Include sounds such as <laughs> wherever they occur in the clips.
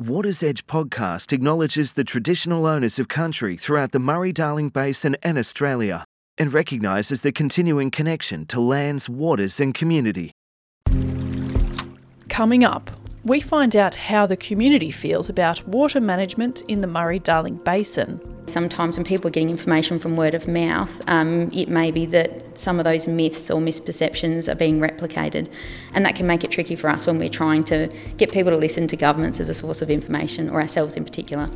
Water's Edge podcast acknowledges the traditional owners of country throughout the Murray Darling Basin and Australia and recognises the continuing connection to lands, waters, and community. Coming up, we find out how the community feels about water management in the Murray Darling Basin. Sometimes when people are getting information from word of mouth, um, it may be that some of those myths or misperceptions are being replicated, and that can make it tricky for us when we're trying to get people to listen to governments as a source of information, or ourselves in particular.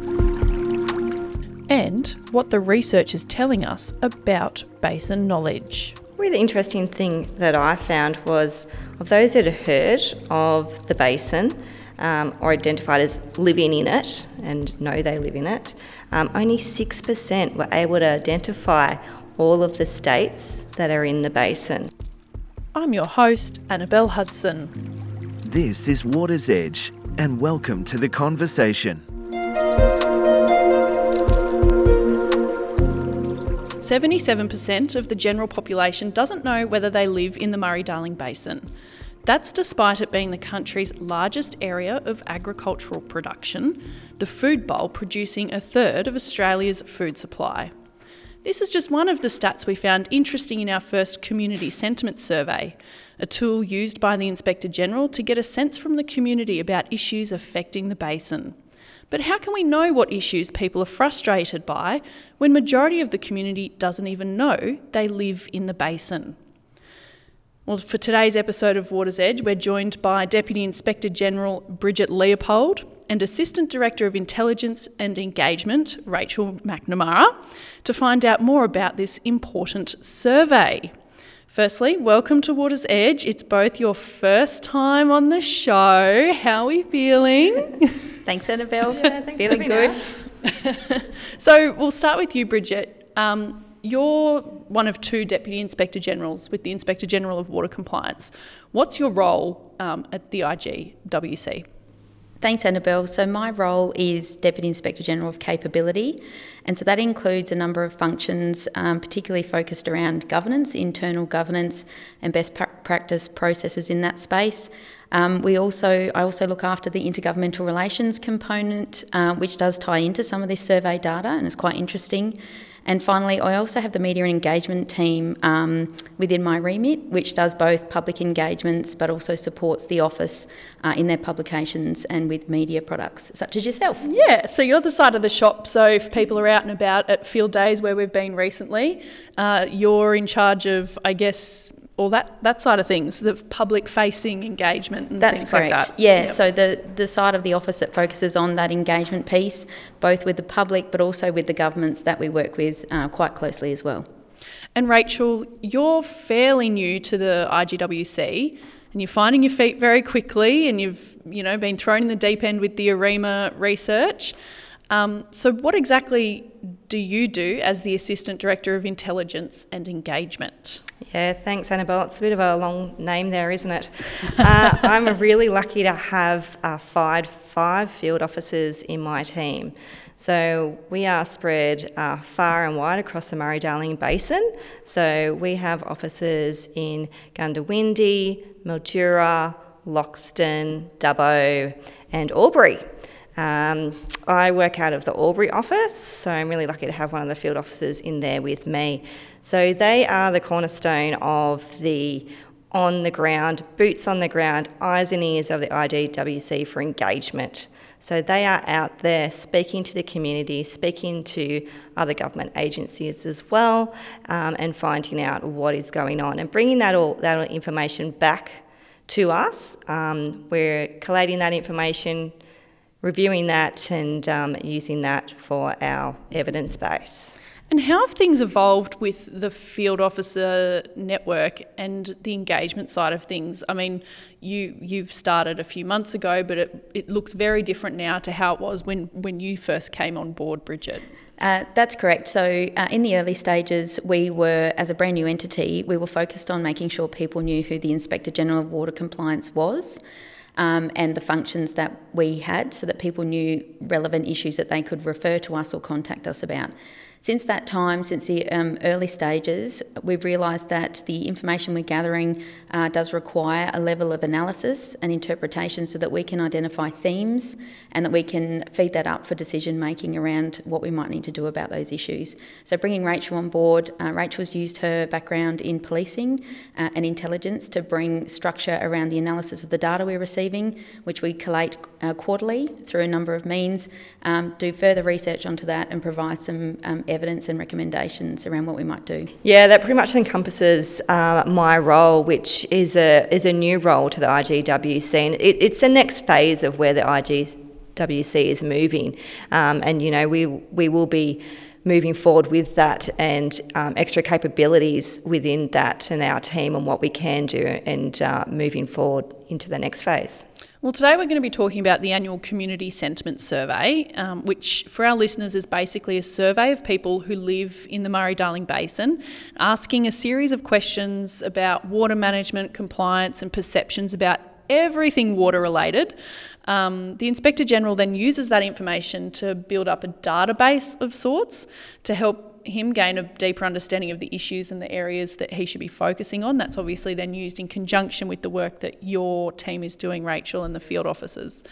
And what the research is telling us about basin knowledge. Really interesting thing that I found was of those that had heard of the basin um, or identified as living in it and know they live in it, um, only 6% were able to identify all of the states that are in the basin. I'm your host, Annabelle Hudson. This is Water's Edge, and welcome to the conversation. 77% of the general population doesn't know whether they live in the Murray Darling Basin. That's despite it being the country's largest area of agricultural production, the food bowl producing a third of Australia's food supply. This is just one of the stats we found interesting in our first community sentiment survey, a tool used by the Inspector General to get a sense from the community about issues affecting the basin. But how can we know what issues people are frustrated by when majority of the community doesn't even know they live in the basin? Well, for today's episode of Water's Edge, we're joined by Deputy Inspector General Bridgett Leopold and Assistant Director of Intelligence and Engagement, Rachel McNamara, to find out more about this important survey. Firstly, welcome to Water's Edge. It's both your first time on the show. How are we feeling? <laughs> Thanks, Annabelle. Yeah, thanks Feeling good. <laughs> so we'll start with you, Bridgett. Um, you're one of two Deputy Inspector Generals with the Inspector General of Water Compliance. What's your role um, at the IGWC? Thanks, Annabelle. So, my role is Deputy Inspector General of Capability, and so that includes a number of functions, um, particularly focused around governance, internal governance, and best pra- practice processes in that space. Um, we also, I also look after the intergovernmental relations component, uh, which does tie into some of this survey data, and it's quite interesting. And finally, I also have the media and engagement team um, within my remit, which does both public engagements but also supports the office uh, in their publications and with media products, such as yourself. Yeah, so you're the side of the shop. So if people are out and about at field days where we've been recently, uh, you're in charge of, I guess, all that, that side of things, the public facing engagement and That's things correct. like that. Yeah, Yep. so the, the side of the office that focuses on that engagement piece, both with the public but also with the governments that we work with uh, quite closely as well. And Rachel, you're fairly new to the IGWC and you're finding your feet very quickly and you've you know been thrown in the deep end with the AREMA research. Um, so what exactly do you do as the Assistant Director of Intelligence and Engagement? Yeah, thanks, Annabelle. It's a bit of a long name there, isn't it? Uh, <laughs> I'm really lucky to have uh, five, five field officers in my team. So we are spread uh, far and wide across the Murray Darling Basin. So we have officers in Goondiwindi, Mildura, Loxton, Dubbo, and Albury. Um, I work out of the Albury office, so I'm really lucky to have one of the field officers in there with me. So they are the cornerstone of the on the ground, boots on the ground, eyes and ears of the IGWC for engagement. So they are out there speaking to the community, speaking to other government agencies as well, um, and finding out what is going on and bringing that all that all information back to us. Um, we're collating that information, reviewing that, and um, using that for our evidence base. And how have things evolved with the field officer network and the engagement side of things? I mean, you you've started a few months ago, but it, it looks very different now to how it was when, when you first came on board, Bridgett. Uh, that's correct. So, uh, in the early stages, we were, as a brand new entity, we were focused on making sure people knew who the Inspector General of Water Compliance was. Um, and the functions that we had so that people knew relevant issues that they could refer to us or contact us about. Since that time, since the um, early stages, we've realised that the information we're gathering uh, does require a level of analysis and interpretation so that we can identify themes and that we can feed that up for decision making around what we might need to do about those issues. So, bringing Rachel on board, uh, Rachel's used her background in policing uh, and intelligence to bring structure around the analysis of the data we're receiving, which we collate uh, quarterly through a number of means, um, do further research onto that, and provide some um, evidence and recommendations around what we might do. Yeah, that pretty much encompasses uh, my role, which is a is a new role to the IGWC, and it, it's the next phase of where the IGWC is moving, um, and you know we we will be moving forward with that and um, extra capabilities within that and our team and what we can do and uh, moving forward into the next phase. Well, today we're going to be talking about the annual Community Sentiment Survey, um, which for our listeners is basically a survey of people who live in the Murray Darling Basin, asking a series of questions about water management, compliance, and perceptions about everything water related. Um, the Inspector General then uses that information to build up a database of sorts to help him gain a deeper understanding of the issues and the areas that he should be focusing on. That's obviously then used in conjunction with the work that your team is doing, Rachel, and the field officers.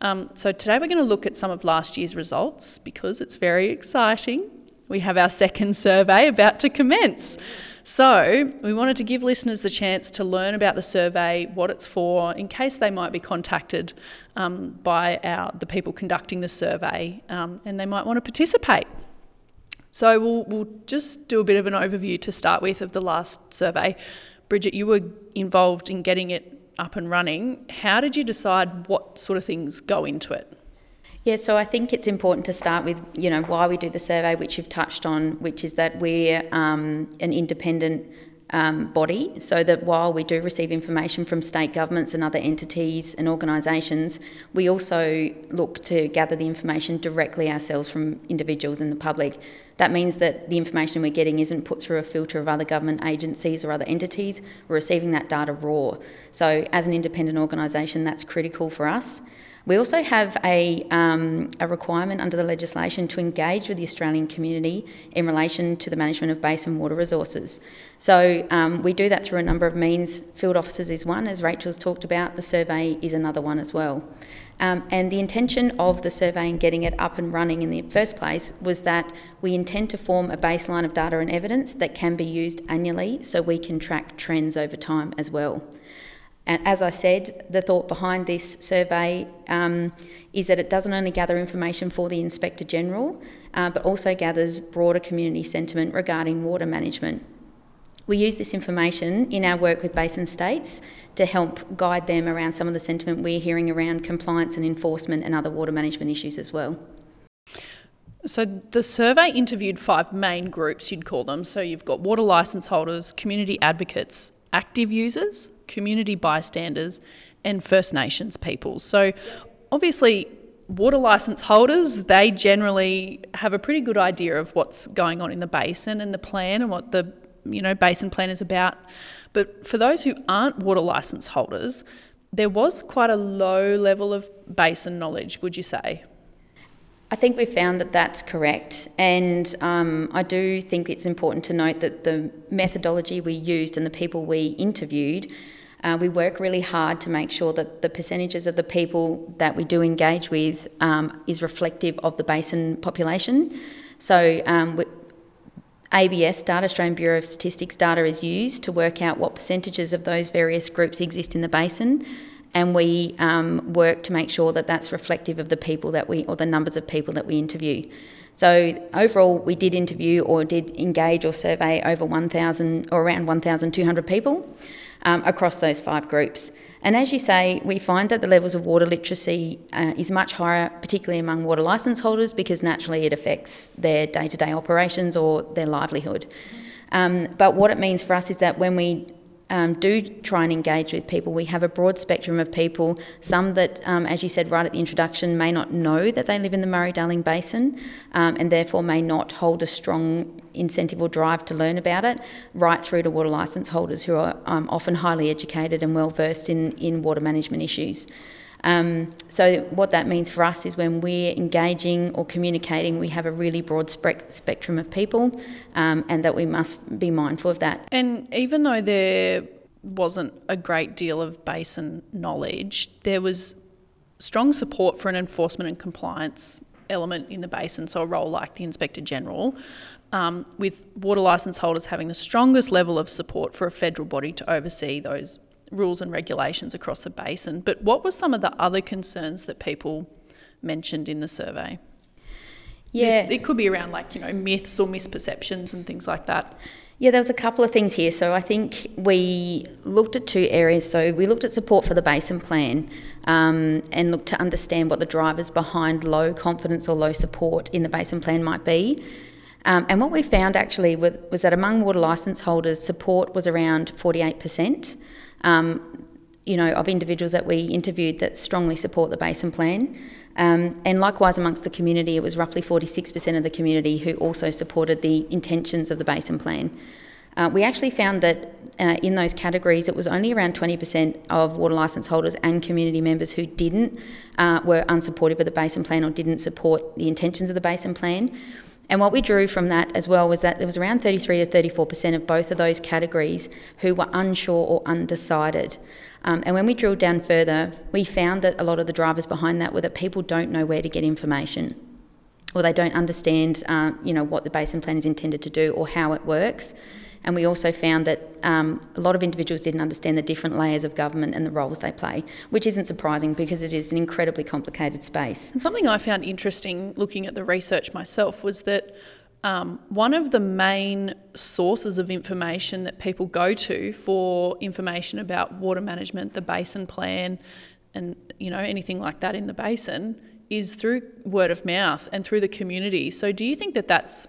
Um, so today we're going to look at some of last year's results because it's very exciting. We have our second survey about to commence. So, we wanted to give listeners the chance to learn about the survey, what it's for, in case they might be contacted um, by our, the people conducting the survey um, and they might want to participate. So we'll, we'll just do a bit of an overview to start with of the last survey. Bridgett, you were involved in getting it up and running. How did you decide what sort of things go into it? Yeah, so I think it's important to start with, you know, why we do the survey, which you've touched on, which is that we're um, an independent um, body, so that while we do receive information from state governments and other entities and organisations, we also look to gather the information directly ourselves from individuals and the public. That means that the information we're getting isn't put through a filter of other government agencies or other entities. We're receiving that data raw. So, as an independent organisation, that's critical for us. We also have a, um, a requirement under the legislation to engage with the Australian community in relation to the management of basin water resources. So um, we do that through a number of means. Field officers is one, as Rachel's talked about, the survey is another one as well. Um, and the intention of the survey and getting it up and running in the first place was that we intend to form a baseline of data and evidence that can be used annually so we can track trends over time as well. And as I said, the thought behind this survey um, is that it doesn't only gather information for the Inspector General, uh, but also gathers broader community sentiment regarding water management. We use this information in our work with basin states to help guide them around some of the sentiment we're hearing around compliance and enforcement and other water management issues as well. So the survey interviewed five main groups, you'd call them. So you've got water licence holders, community advocates, active users, community bystanders, and First Nations peoples. So, obviously, water license holders, they generally have a pretty good idea of what's going on in the basin and the plan and what the you know basin plan is about. But for those who aren't water license holders, there was quite a low level of basin knowledge, would you say? I think we've found that that's correct, and um, I do think it's important to note that the methodology we used and the people we interviewed uh, we work really hard to make sure that the percentages of the people that we do engage with um, is reflective of the basin population. So, um, ABS data, Australian Bureau of Statistics data, is used to work out what percentages of those various groups exist in the basin, and we um, work to make sure that that's reflective of the people that we, or the numbers of people that we interview. So overall, we did interview or did engage or survey over 1,000 or around 1,200 people um, across those five groups. And as you say, we find that the levels of water literacy uh, is much higher, particularly among water licence holders, because naturally it affects their day to day operations or their livelihood. Um, but what it means for us is that when we um, do try and engage with people. We have a broad spectrum of people, some that, um, as you said right at the introduction, may not know that they live in the Murray Darling Basin um, and therefore may not hold a strong incentive or drive to learn about it, right through to water licence holders who are um, often highly educated and well versed in, in water management issues. Um, so, what that means for us is when we're engaging or communicating, we have a really broad spe- spectrum of people, um, and that we must be mindful of that. And even though there wasn't a great deal of basin knowledge, there was strong support for an enforcement and compliance element in the basin, so a role like the Inspector General, um, with water licence holders having the strongest level of support for a federal body to oversee those rules and regulations across the basin. But what were some of the other concerns that people mentioned in the survey? Yeah. This, it could be around like, you know, myths or misperceptions and things like that. Yeah, there was a couple of things here. So I think we looked at two areas. So we looked at support for the basin plan um, and looked to understand what the drivers behind low confidence or low support in the basin plan might be. Um, and what we found actually was, was, that among water licence holders, support was around 48%. Um, you know, of individuals that we interviewed that strongly support the basin plan. Um, and likewise, amongst the community, it was roughly 46% of the community who also supported the intentions of the basin plan. Uh, we actually found that uh, in those categories, it was only around 20% of water licence holders and community members who didn't, uh, were unsupportive of the basin plan or didn't support the intentions of the basin plan. And what we drew from that as well was that there was around 33 to 34% of both of those categories who were unsure or undecided. Um, and when we drilled down further, we found that a lot of the drivers behind that were that people don't know where to get information, or they don't understand, uh, you know, what the basin plan is intended to do or how it works. And we also found that um, a lot of individuals didn't understand the different layers of government and the roles they play, which isn't surprising because it is an incredibly complicated space. And something I found interesting looking at the research myself was that um, one of the main sources of information that people go to for information about water management, the basin plan, and you know anything like that in the basin is through word of mouth and through the community. So, do you think that that's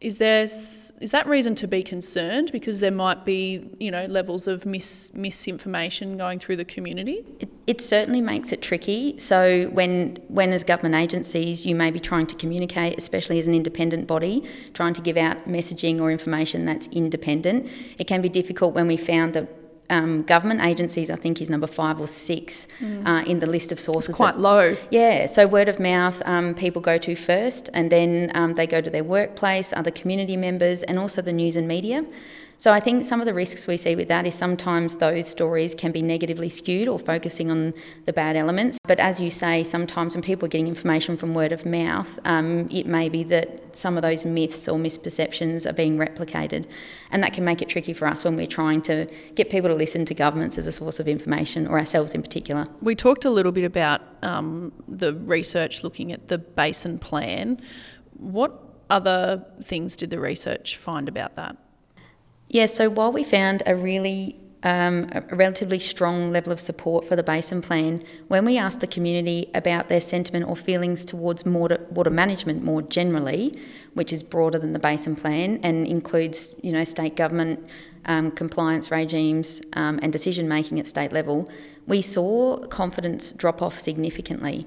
is there is that reason to be concerned because there might be you know levels of mis, misinformation going through the community? It, it, certainly makes it tricky. So when when as government agencies you may be trying to communicate especially as an independent body trying to give out messaging or information that's independent. It can be difficult when we found that um, government agencies, I think, is number five or six mm. uh, in the list of sources. It's quite that, low. Yeah, so word of mouth, um, people go to first, and then um, they go to their workplace, other community members, and also the news and media. So I think some of the risks we see with that is sometimes those stories can be negatively skewed or focusing on the bad elements. But as you say, sometimes when people are getting information from word of mouth, um, it may be that some of those myths or misperceptions are being replicated. And that can make it tricky for us when we're trying to get people to listen to governments as a source of information or ourselves in particular. We talked a little bit about um, the research looking at the basin plan. What other things did the research find about that? Yeah, so while we found a really um, a relatively strong level of support for the basin plan, when we asked the community about their sentiment or feelings towards water, water management more generally, which is broader than the basin plan and includes, you know, state government um, compliance regimes um, and decision making at state level, we saw confidence drop off significantly.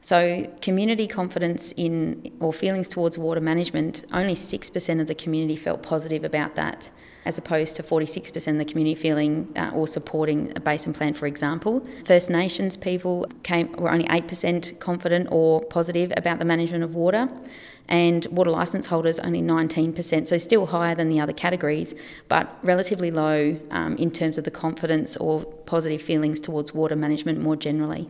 So, community confidence in or feelings towards water management, only 6% of the community felt positive about that as opposed to 46% of the community feeling uh, or supporting a basin plan, for example. First Nations people came were only 8% confident or positive about the management of water, and water licence holders only 19%, so still higher than the other categories, but relatively low um, in terms of the confidence or positive feelings towards water management more generally.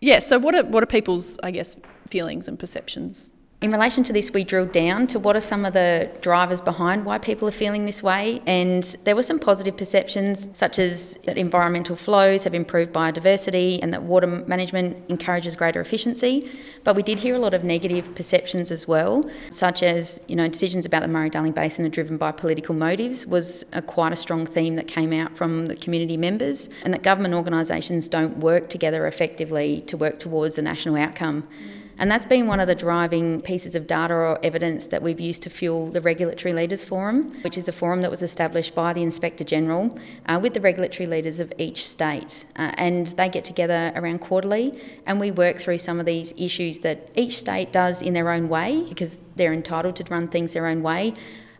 Yeah, so what are, what are people's, I guess, feelings and perceptions in relation to this, we drilled down to what are some of the drivers behind why people are feeling this way, and there were some positive perceptions, such as that environmental flows have improved biodiversity and that water management encourages greater efficiency. But we did hear a lot of negative perceptions as well, such as you know decisions about the Murray-Darling Basin are driven by political motives was a, quite a strong theme that came out from the community members, and that government organisations don't work together effectively to work towards the national outcome. Mm. And that's been one of the driving pieces of data or evidence that we've used to fuel the Regulatory Leaders Forum, which is a forum that was established by the Inspector General uh, with the regulatory leaders of each state. Uh, and they get together around quarterly and we work through some of these issues that each state does in their own way because they're entitled to run things their own way.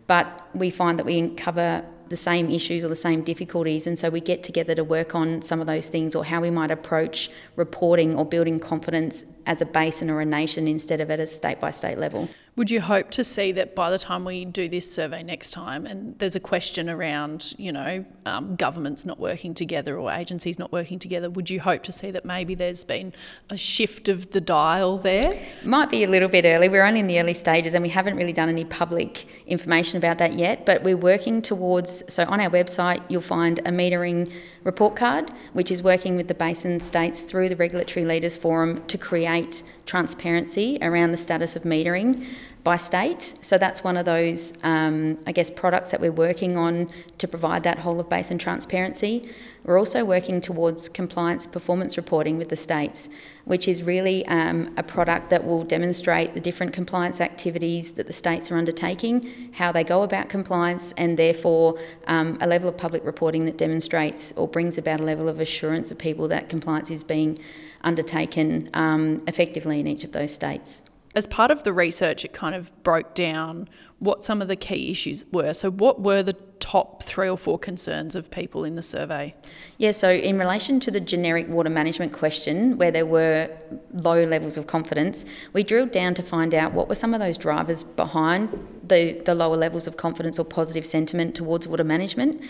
But we find that we cover the same issues or the same difficulties, and so we get together to work on some of those things or how we might approach reporting or building confidence as a basin or a nation instead of at a state by state level. Would you hope to see that by the time we do this survey next time, and there's a question around, you know, um, governments not working together or agencies not working together, would you hope to see that maybe there's been a shift of the dial there? Might be a little bit early. We're only in the early stages and we haven't really done any public information about that yet, but we're working towards. So, on our website, you'll find a metering report card, which is working with the basin states through the Regulatory Leaders Forum to create transparency around the status of metering by state. So that's one of those, um, I guess, products that we're working on to provide that whole of basin transparency. We're also working towards compliance performance reporting with the states, which is really um, a product that will demonstrate the different compliance activities that the states are undertaking, how they go about compliance, and therefore um, a level of public reporting that demonstrates or brings about a level of assurance of people that compliance is being undertaken um, effectively in each of those states as part of the research, it kind of broke down what some of the key issues were. So, what were the top three or four concerns of people in the survey? Yeah, so in relation to the generic water management question, where there were low levels of confidence, we drilled down to find out what were some of those drivers behind the, the lower levels of confidence or positive sentiment towards water management.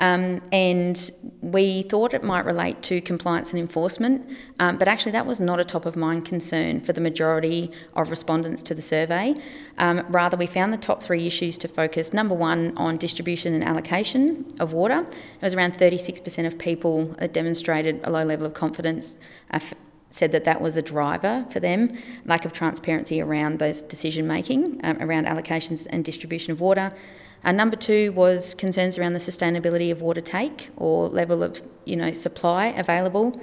Um, and we thought it might relate to compliance and enforcement, um, but actually that was not a top of mind concern for the majority of respondents to the survey. Um, rather, we found the top three issues to focus number one on distribution and allocation of water. It was around 36% of people that demonstrated a low level of confidence. Uh, said that that was a driver for them, lack of transparency around those decision making, um, around allocations and distribution of water. Uh, number two was concerns around the sustainability of water take or level of you know supply available.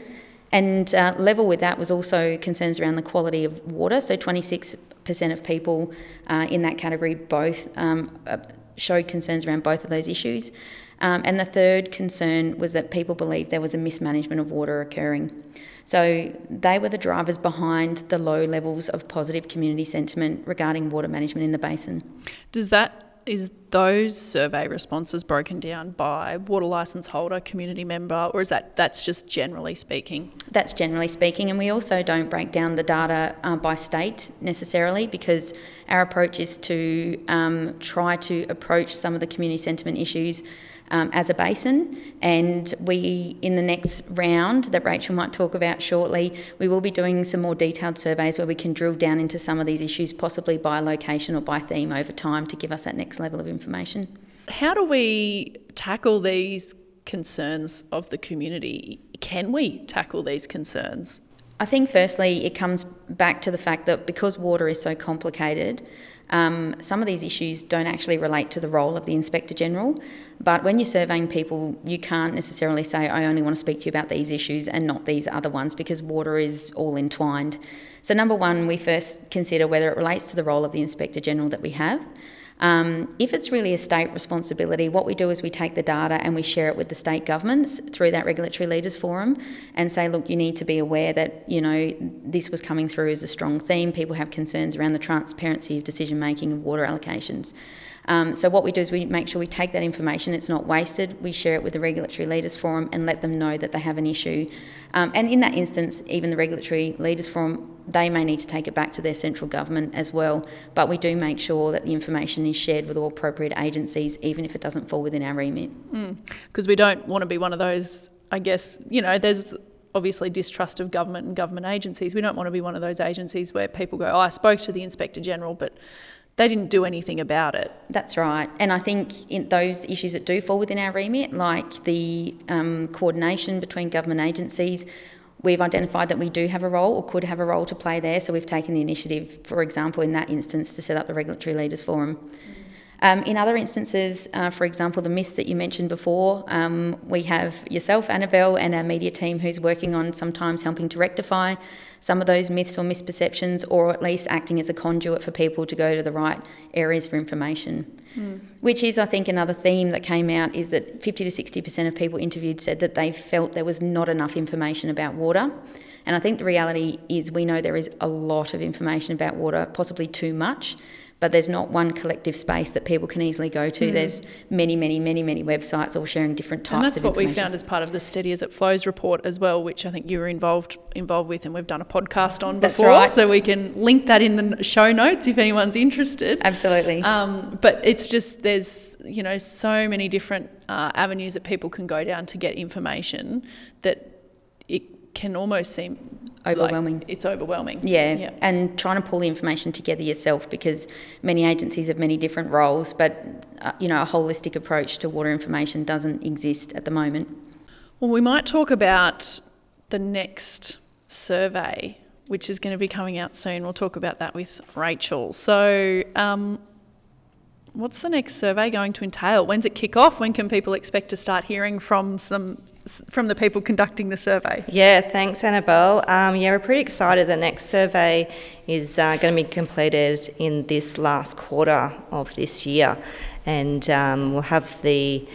And uh, level with that was also concerns around the quality of water. So 26% of people uh, in that category both um, uh, showed concerns around both of those issues. Um, and the third concern was that people believed there was a mismanagement of water occurring. So they were the drivers behind the low levels of positive community sentiment regarding water management in the basin. Does that is those survey responses broken down by water license holder, community member, or is that that's just generally speaking? That's generally speaking, and we also don't break down the data uh, by state necessarily because our approach is to um, try to approach some of the community sentiment issues um, as a basin. And we, in the next round that Rachel might talk about shortly, we will be doing some more detailed surveys where we can drill down into some of these issues, possibly by location or by theme over time, to give us that next level of information. How do we tackle these concerns of the community? Can we tackle these concerns? I think, firstly, it comes back to the fact that because water is so complicated, um, some of these issues don't actually relate to the role of the Inspector General. But when you're surveying people, you can't necessarily say, I only want to speak to you about these issues and not these other ones because water is all entwined. So, number one, we first consider whether it relates to the role of the Inspector General that we have. Um, if it's really a state responsibility, what we do is we take the data and we share it with the state governments through that regulatory leaders forum and say, look, you need to be aware that, you know, this was coming through as a strong theme. People have concerns around the transparency of decision making of water allocations. Um, so what we do is we make sure we take that information, it's not wasted, we share it with the Regulatory Leaders Forum and let them know that they have an issue. Um, and in that instance, even the Regulatory Leaders Forum, they may need to take it back to their central government as well. But we do make sure that the information is shared with all appropriate agencies, even if it doesn't fall within our remit. Because mm, we don't want to be one of those, I guess, you know, there's obviously distrust of government and government agencies. We don't want to be one of those agencies where people go, oh, I spoke to the Inspector General, but they didn't do anything about it. That's right. And I think in those issues that do fall within our remit, like the um, coordination between government agencies, we've identified that we do have a role or could have a role to play there. So we've taken the initiative, for example, in that instance, to set up the Regulatory Leaders Forum. Um, in other instances, uh, for example, the myths that you mentioned before, um, we have yourself, Annabelle, and our media team who's working on sometimes helping to rectify some of those myths or misperceptions, or at least acting as a conduit for people to go to the right areas for information. Mm. Which is, I think, another theme that came out is that 50 to 60% of people interviewed said that they felt there was not enough information about water. And I think the reality is we know there is a lot of information about water, possibly too much, but there's not one collective space that people can easily go to. Mm. There's many, many, many, many websites all sharing different types. And that's what we found as part of the Steady as it flows report as well, which I think you were involved involved with, and we've done a podcast on that's before, right. so we can link that in the show notes if anyone's interested. Absolutely. Um, but it's just there's you know so many different uh, avenues that people can go down to get information that it can almost seem overwhelming. Like it's overwhelming. Yeah. yeah. and trying to pull the information together yourself because many agencies have many different roles, but uh, you know a holistic approach to water information doesn't exist at the moment. Well, we might talk about the next survey, which is going to be coming out soon. We'll talk about that with Rachel. So. Um, what's the next survey going to entail? When's it kick off? When can people expect to start hearing from some from the people conducting the survey? Yeah, thanks, Annabelle. Um, yeah, we're pretty excited. The next survey is uh, going to be completed in this last quarter of this year, and um, we'll have the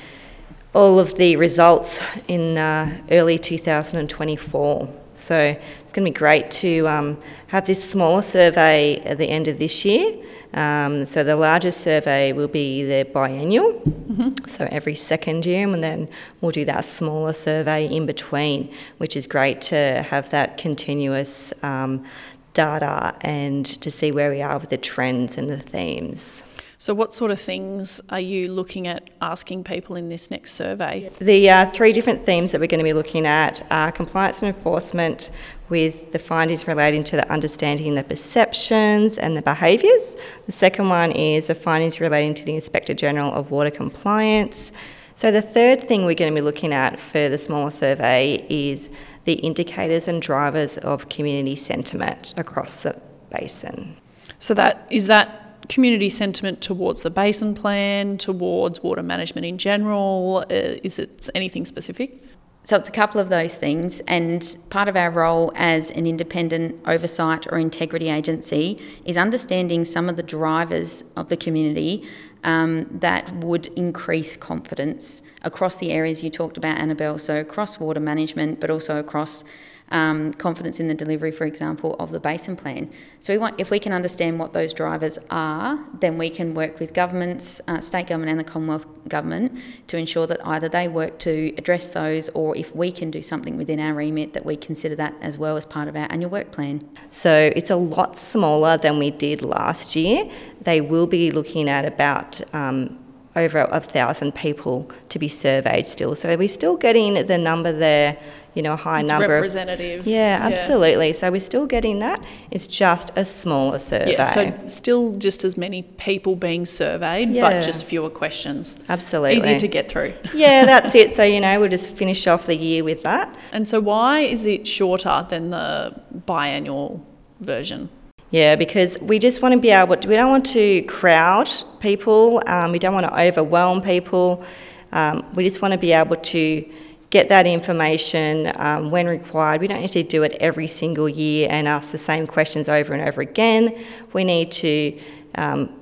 all of the results in uh, early 2024. So it's going to be great to um, have this smaller survey at the end of this year. Um, so the larger survey will be the biennial, mm-hmm. so every second year, and then we'll do that smaller survey in between, which is great to have that continuous um, data and to see where we are with the trends and the themes. So, what sort of things are you looking at asking people in this next survey? The uh, three different themes that we're going to be looking at are compliance and enforcement, with the findings relating to the understanding the perceptions and the behaviours. The second one is the findings relating to the Inspector General of Water Compliance. So, the third thing we're going to be looking at for the smaller survey is the indicators and drivers of community sentiment across the basin. So, that is that community sentiment towards the basin plan, towards water management in general? Uh, is it anything specific? So it's a couple of those things, and part of our role as an independent oversight or integrity agency is understanding some of the drivers of the community um, that would increase confidence across the areas you talked about, Annabelle. So across water management, but also across um, confidence in the delivery, for example, of the basin plan. So we want, if we can understand what those drivers are, then we can work with governments, uh, state government and the Commonwealth government to ensure that either they work to address those or if we can do something within our remit that we consider that as well as part of our annual work plan. So it's a lot smaller than we did last year. They will be looking at about um, over a thousand people to be surveyed still. So are we're still getting the number there you know, a high it's number. Representative. Of, yeah, absolutely. Yeah. So we're still getting that. It's just a smaller survey. Yeah, so still just as many people being surveyed, yeah. but just fewer questions. Absolutely. Easier to get through. <laughs> yeah, that's it. So, you know, we'll just finish off the year with that. And so why is it shorter than the biannual version? Yeah, because we just want to be able to, we don't want to crowd people, um, we don't want to overwhelm people, um, we just want to be able to get that information um, when required. We don't need to do it every single year and ask the same questions over and over again. We need to um,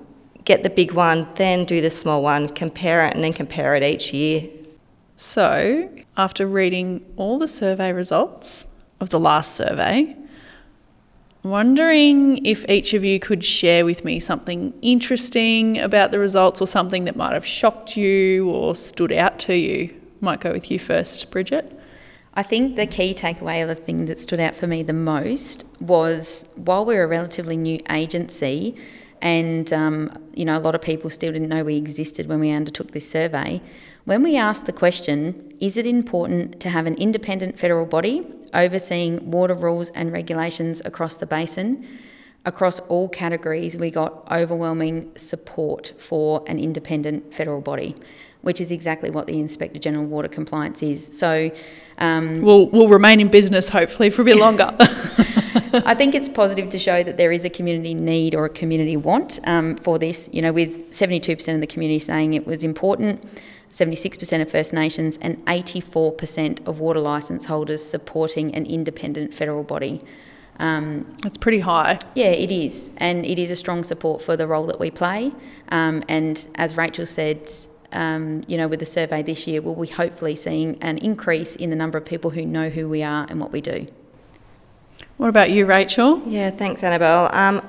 get the big one, then do the small one, compare it, and then compare it each year. So, after reading all the survey results of the last survey, wondering if each of you could share with me something interesting about the results or something that might have shocked you or stood out to you. Might go with you first, Bridgett. I think the key takeaway, or the thing that stood out for me the most, was while we're a relatively new agency, and um, you know a lot of people still didn't know we existed when we undertook this survey. When we asked the question, is it important to have an independent federal body overseeing water rules and regulations across the basin? Across all categories, we got overwhelming support for an independent federal body which is exactly what the Inspector General Water Compliance is. So um, we'll, we'll remain in business hopefully for a bit <laughs> longer. I think it's positive to show that there is a community need or a community want um, for this. You know, with 72% of the community saying it was important, 76% of First Nations, and 84% of water licence holders supporting an independent federal body. Um, That's pretty high. Yeah, it is. And it is a strong support for the role that we play. Um, and as Rachel said, um, you know, with the survey this year, we'll be hopefully seeing an increase in the number of people who know who we are and what we do. What about you, Rachel? Yeah, thanks, Annabelle. Um,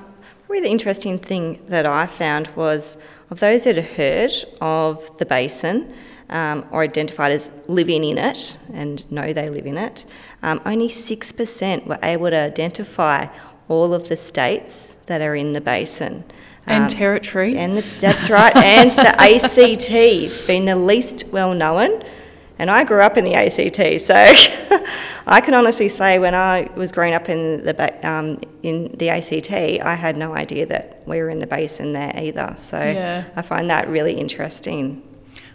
Probably the interesting thing that I found was of those that had heard of the basin um, or identified as living in it and know they live in it, um, only 6% were able to identify all of the states that are in the basin. And Um, territory. and the, that's right, and the <laughs> ACT being the least well known. And I grew up in the ACT, so <laughs> I can honestly say when I was growing up in the um, in the ACT, I had no idea that we were in the basin there either. So Yeah. I find that really interesting.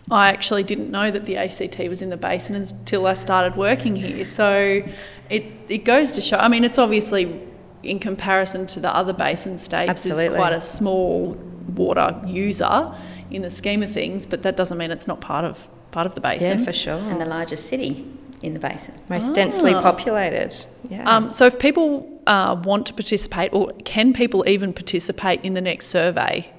I actually didn't know that the ACT was in the basin until I started working here. So it, it goes to show, I mean, it's obviously in comparison to the other basin states, is quite a small water user in the scheme of things, but that doesn't mean it's not part of part of the basin. Yeah, for sure. And the largest city in the basin. Most densely Ah. populated. Yeah. Um, so if people uh, want to participate, or can people even participate in the next survey?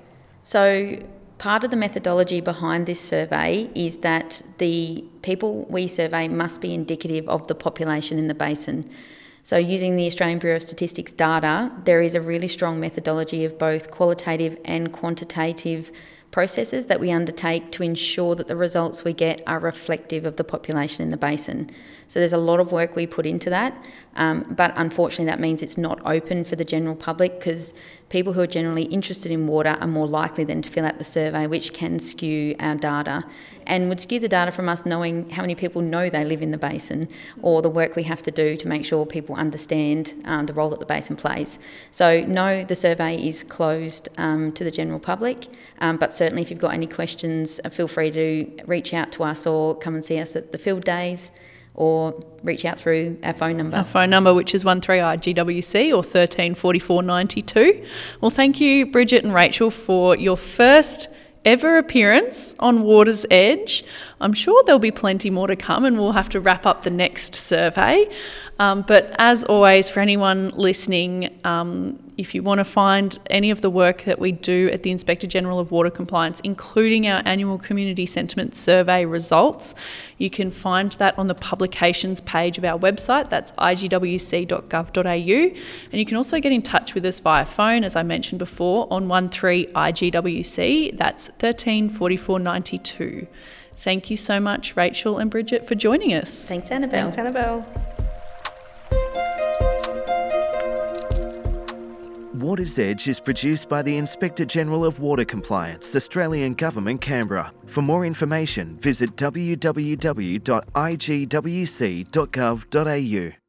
So, part of the methodology behind this survey is that the people we survey must be indicative of the population in the basin. So, using the Australian Bureau of Statistics data, there is a really strong methodology of both qualitative and quantitative processes that we undertake to ensure that the results we get are reflective of the population in the basin. So there's a lot of work we put into that, um, but unfortunately that means it's not open for the general public because people who are generally interested in water are more likely then to fill out the survey, which can skew our data and would skew the data from us knowing how many people know they live in the basin or the work we have to do to make sure people understand um, the role that the basin plays. So, no, the survey is closed um, to the general public, um, but certainly if you've got any questions, uh, feel free to reach out to us or come and see us at the field days or reach out through our phone number. Our phone number, which is 13IGWC or 134492. Well, thank you, Bridgett and Rachel, for your first ever appearance on Water's Edge. I'm sure there'll be plenty more to come and we'll have to wrap up the next survey. Um, but as always, for anyone listening, um, if you want to find any of the work that we do at the Inspector General of Water Compliance, including our annual Community Sentiment Survey results, you can find that on the publications page of our website. That's igwc.gov.au. And you can also get in touch with us via phone, as I mentioned before, on 13 IGWC. That's 13 44 92. Thank you so much, Rachel and Bridgett, for joining us. Thanks, Annabelle. Thanks, Annabelle. Water's Edge is produced by the Inspector General of Water Compliance, Australian Government, Canberra. For more information, visit www.igwc.gov.au.